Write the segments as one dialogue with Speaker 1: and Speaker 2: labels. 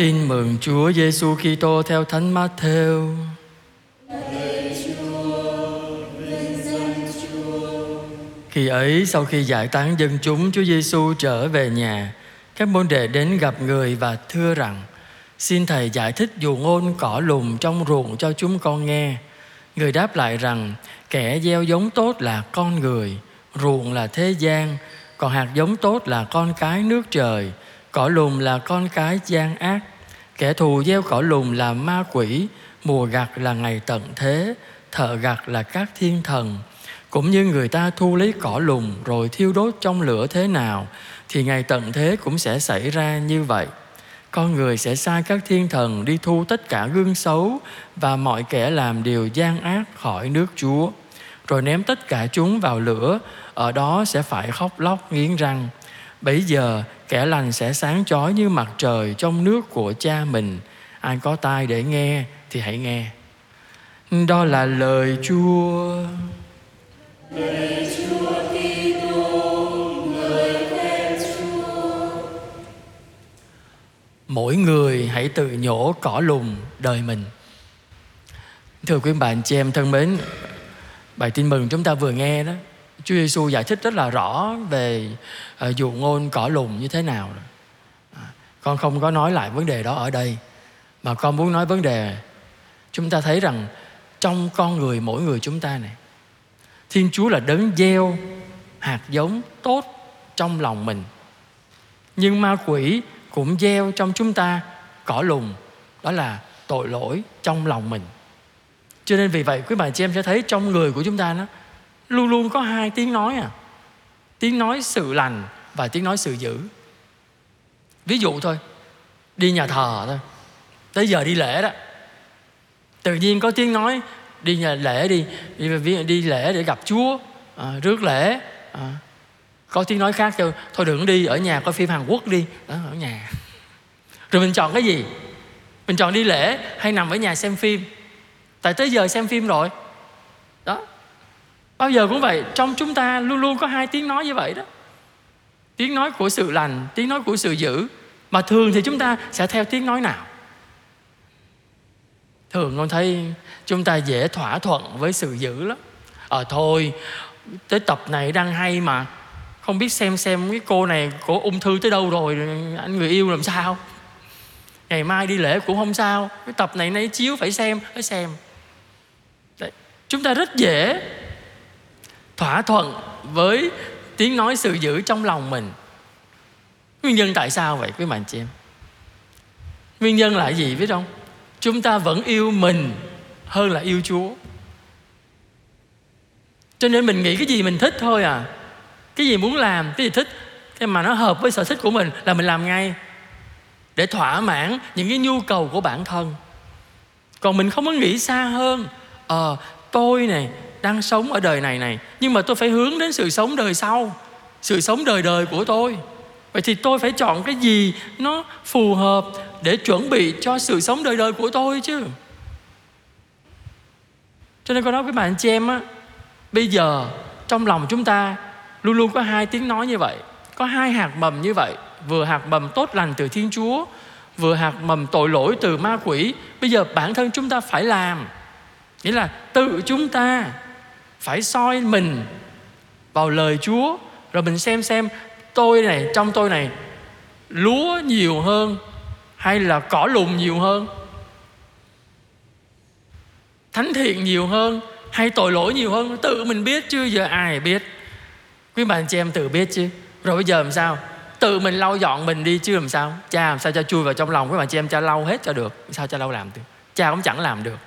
Speaker 1: Tin mừng Chúa Giêsu Kitô theo Thánh Matthew. Khi ấy sau khi giải tán dân chúng Chúa Giêsu trở về nhà, các môn đệ đến gặp người và thưa rằng: Xin thầy giải thích dù ngôn cỏ lùm trong ruộng cho chúng con nghe. Người đáp lại rằng: Kẻ gieo giống tốt là con người, ruộng là thế gian, còn hạt giống tốt là con cái nước trời, cỏ lùn là con cái gian ác. Kẻ thù gieo cỏ lùn là ma quỷ, mùa gặt là ngày tận thế, thợ gặt là các thiên thần. Cũng như người ta thu lấy cỏ lùn rồi thiêu đốt trong lửa thế nào, thì ngày tận thế cũng sẽ xảy ra như vậy. Con người sẽ sai các thiên thần đi thu tất cả gương xấu và mọi kẻ làm điều gian ác khỏi nước Chúa, rồi ném tất cả chúng vào lửa, ở đó sẽ phải khóc lóc nghiến răng. Bấy giờ kẻ lành sẽ sáng chói như mặt trời trong nước của cha mình. Ai có tai để nghe thì hãy nghe. Đó là lời Chúa.
Speaker 2: Lời Chúa lời khen Chúa.
Speaker 1: Mỗi người hãy tự nhổ cỏ lùng đời mình. Thưa quý bạn chị em thân mến, bài tin mừng chúng ta vừa nghe đó, Chúa Giêsu giải thích rất là rõ về ờ, uh, dụ ngôn cỏ lùn như thế nào. À, con không có nói lại vấn đề đó ở đây, mà con muốn nói vấn đề chúng ta thấy rằng trong con người mỗi người chúng ta này, Thiên Chúa là đấng gieo hạt giống tốt trong lòng mình. Nhưng ma quỷ cũng gieo trong chúng ta cỏ lùn đó là tội lỗi trong lòng mình cho nên vì vậy quý bà chị em sẽ thấy trong người của chúng ta nó luôn luôn có hai tiếng nói à. Tiếng nói sự lành và tiếng nói sự dữ. Ví dụ thôi đi nhà thờ thôi. Tới giờ đi lễ đó. Tự nhiên có tiếng nói đi nhà lễ đi đi, đi lễ để gặp chúa à, rước lễ à, có tiếng nói khác kêu thôi đừng đi ở nhà coi phim hàn quốc đi. Đó ở nhà. Rồi mình chọn cái gì? Mình chọn đi lễ hay nằm ở nhà xem phim? Tại tới giờ xem phim rồi. Đó bao giờ cũng vậy, trong chúng ta luôn luôn có hai tiếng nói như vậy đó. Tiếng nói của sự lành, tiếng nói của sự dữ. Mà thường thì chúng ta sẽ theo tiếng nói nào? Thường con thấy chúng ta dễ thỏa thuận với sự dữ lắm. Ờ thôi, tới tập này đang hay mà. Không biết xem xem cái cô này có ung thư tới đâu rồi, anh người yêu làm sao? Ngày mai đi lễ cũng không sao. Cái tập này nay chiếu phải xem phải xem. Đấy. chúng ta rất dễ thỏa thuận với tiếng nói sự dữ trong lòng mình. Nguyên nhân tại sao vậy quý bạn chị em? Nguyên nhân là gì biết không? Chúng ta vẫn yêu mình hơn là yêu chúa. Cho nên mình nghĩ cái gì mình thích thôi à. Cái gì muốn làm cái gì thích cái mà nó hợp với sở thích của mình là mình làm ngay. Để thỏa mãn những cái nhu cầu của bản thân. Còn mình không có nghĩ xa hơn. Ờ à, tôi này đang sống ở đời này này. Nhưng mà tôi phải hướng đến sự sống đời sau. Sự sống đời đời của tôi. Vậy thì tôi phải chọn cái gì nó phù hợp để chuẩn bị cho sự sống đời đời của tôi chứ? Cho nên con nói với bạn chị em á, bây giờ trong lòng chúng ta luôn luôn có hai tiếng nói như vậy. Có hai hạt mầm như vậy. Vừa hạt mầm tốt lành từ thiên chúa, vừa hạt mầm tội lỗi từ ma quỷ. Bây giờ bản thân chúng ta phải làm. Nghĩa là tự chúng ta phải soi mình vào lời chúa. Rồi mình xem xem tôi này, trong tôi này lúa nhiều hơn hay là cỏ lùn nhiều hơn, thánh thiện nhiều hơn hay tội lỗi nhiều hơn, tự mình biết chứ, giờ ai biết? Quý bạn chị em tự biết chứ. Rồi bây giờ làm sao? Tự mình lau dọn mình đi chứ làm sao? Cha, làm sao cho chui vào trong lòng? Quý bạn chị em cha lau hết cho được. Sao cha lau làm được? Cha cũng chẳng làm được.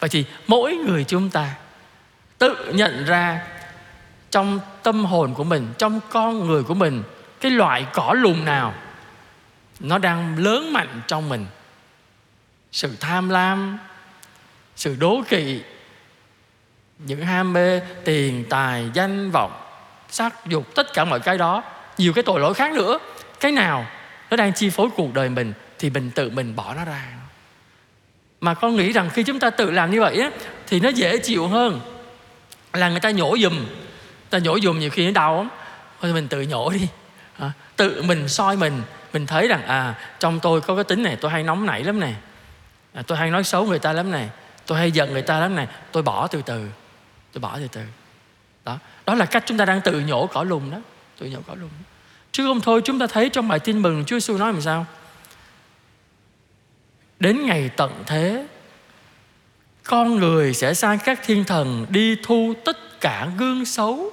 Speaker 1: Vậy thì mỗi người chúng ta tự nhận ra trong tâm hồn của mình, trong con người của mình, cái loại cỏ lùn nào nó đang lớn mạnh trong mình. Sự tham lam, sự đố kỵ, những ham mê, tiền, tài, danh vọng, sắc dục, tất cả mọi cái đó, nhiều cái tội lỗi khác nữa. Cái nào nó đang chi phối cuộc đời mình thì mình tự mình bỏ nó ra. Mà con nghĩ rằng khi chúng ta tự làm như vậy á, thì nó dễ chịu hơn là người ta nhổ dùm. Ta nhổ dùm nhiều khi nó đau lắm. Thôi mình tự nhổ đi. À, tự mình soi mình. Mình thấy rằng à trong tôi có cái tính này tôi hay nóng nảy lắm nè. À, tôi hay nói xấu người ta lắm nè. Tôi hay giận người ta lắm nè. Tôi bỏ từ từ. Tôi bỏ từ từ. Đó. Đó là cách chúng ta đang tự nhổ cỏ lùn đó. Tự nhổ cỏ lùn chứ không thôi chúng ta thấy trong bài tin mừng Chúa Giêsu nói làm sao? Đến ngày tận thế con người sẽ sai các thiên thần đi thu tất cả gương xấu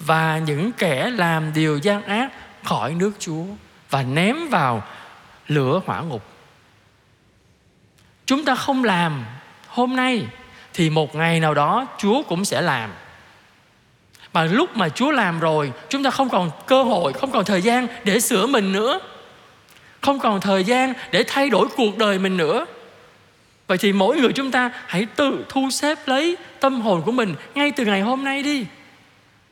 Speaker 1: và những kẻ làm điều gian ác khỏi nước Chúa và ném vào lửa hỏa ngục. Chúng ta không làm hôm nay thì một ngày nào đó Chúa cũng sẽ làm. Mà lúc mà Chúa làm rồi, chúng ta không còn cơ hội, không còn thời gian để sửa mình nữa. Không còn thời gian để thay đổi cuộc đời mình nữa. Vậy thì mỗi người chúng ta hãy tự thu xếp lấy tâm hồn của mình ngay từ ngày hôm nay đi.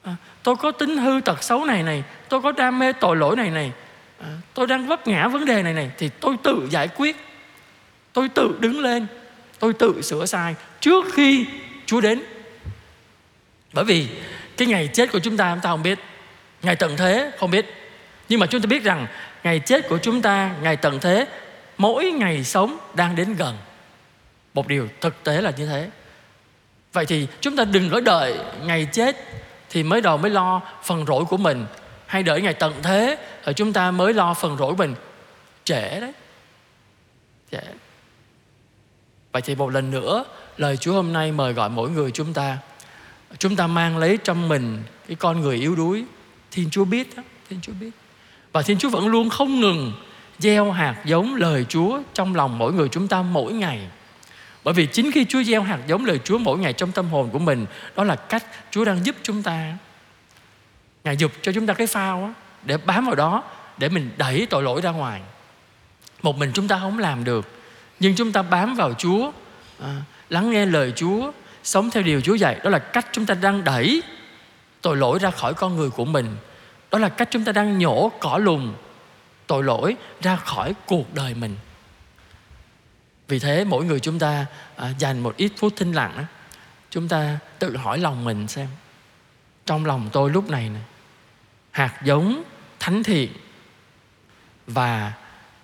Speaker 1: À, tôi có tính hư tật xấu này này, tôi có đam mê tội lỗi này này, à, tôi đang vấp ngã vấn đề này này thì tôi tự giải quyết. Tôi tự đứng lên, tôi tự sửa sai trước khi Chúa đến. Bởi vì cái ngày chết của chúng ta chúng ta không biết, ngày tận thế không biết. Nhưng mà chúng ta biết rằng ngày chết của chúng ta, ngày tận thế, mỗi ngày sống đang đến gần một điều thực tế là như thế. Vậy thì chúng ta đừng có đợi ngày chết thì mới đầu mới lo phần rỗi của mình hay đợi ngày tận thế rồi chúng ta mới lo phần rỗi mình. Trễ đấy. Trễ. Vậy thì một lần nữa lời Chúa hôm nay mời gọi mỗi người chúng ta. Chúng ta mang lấy trong mình cái con người yếu đuối. Thiên Chúa biết đó, Thiên Chúa biết. Và Thiên Chúa vẫn luôn không ngừng gieo hạt giống lời Chúa trong lòng mỗi người chúng ta mỗi ngày bởi vì chính khi Chúa gieo hạt giống lời Chúa mỗi ngày trong tâm hồn của mình Đó là cách Chúa đang giúp chúng ta. Ngài giúp cho chúng ta cái phao á, Để bám vào đó Để mình đẩy tội lỗi ra ngoài. Một mình chúng ta không làm được Nhưng chúng ta bám vào Chúa à, Lắng nghe lời Chúa Sống theo điều Chúa dạy. Đó là cách chúng ta đang đẩy tội lỗi ra khỏi con người của mình. Đó là cách chúng ta đang nhổ cỏ lùn tội lỗi ra khỏi cuộc đời mình vì thế mỗi người chúng ta à, dành một ít phút thinh lặng chúng ta tự hỏi lòng mình xem. Trong lòng tôi lúc này này hạt giống thánh thiện và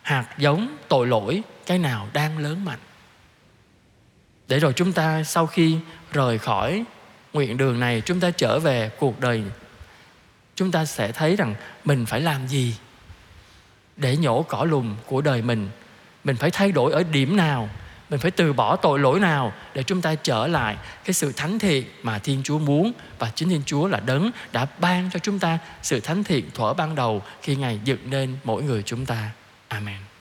Speaker 1: hạt giống tội lỗi cái nào đang lớn mạnh? Để rồi chúng ta sau khi rời khỏi nguyện đường này chúng ta trở về cuộc đời chúng ta sẽ thấy rằng mình phải làm gì để nhổ cỏ lùn của đời mình mình phải thay đổi ở điểm nào mình phải từ bỏ tội lỗi nào để chúng ta trở lại cái sự thánh thiện mà Thiên Chúa muốn và chính Thiên Chúa là đấng đã ban cho chúng ta sự thánh thiện thuở ban đầu khi Ngài dựng nên mỗi người chúng ta. Amen.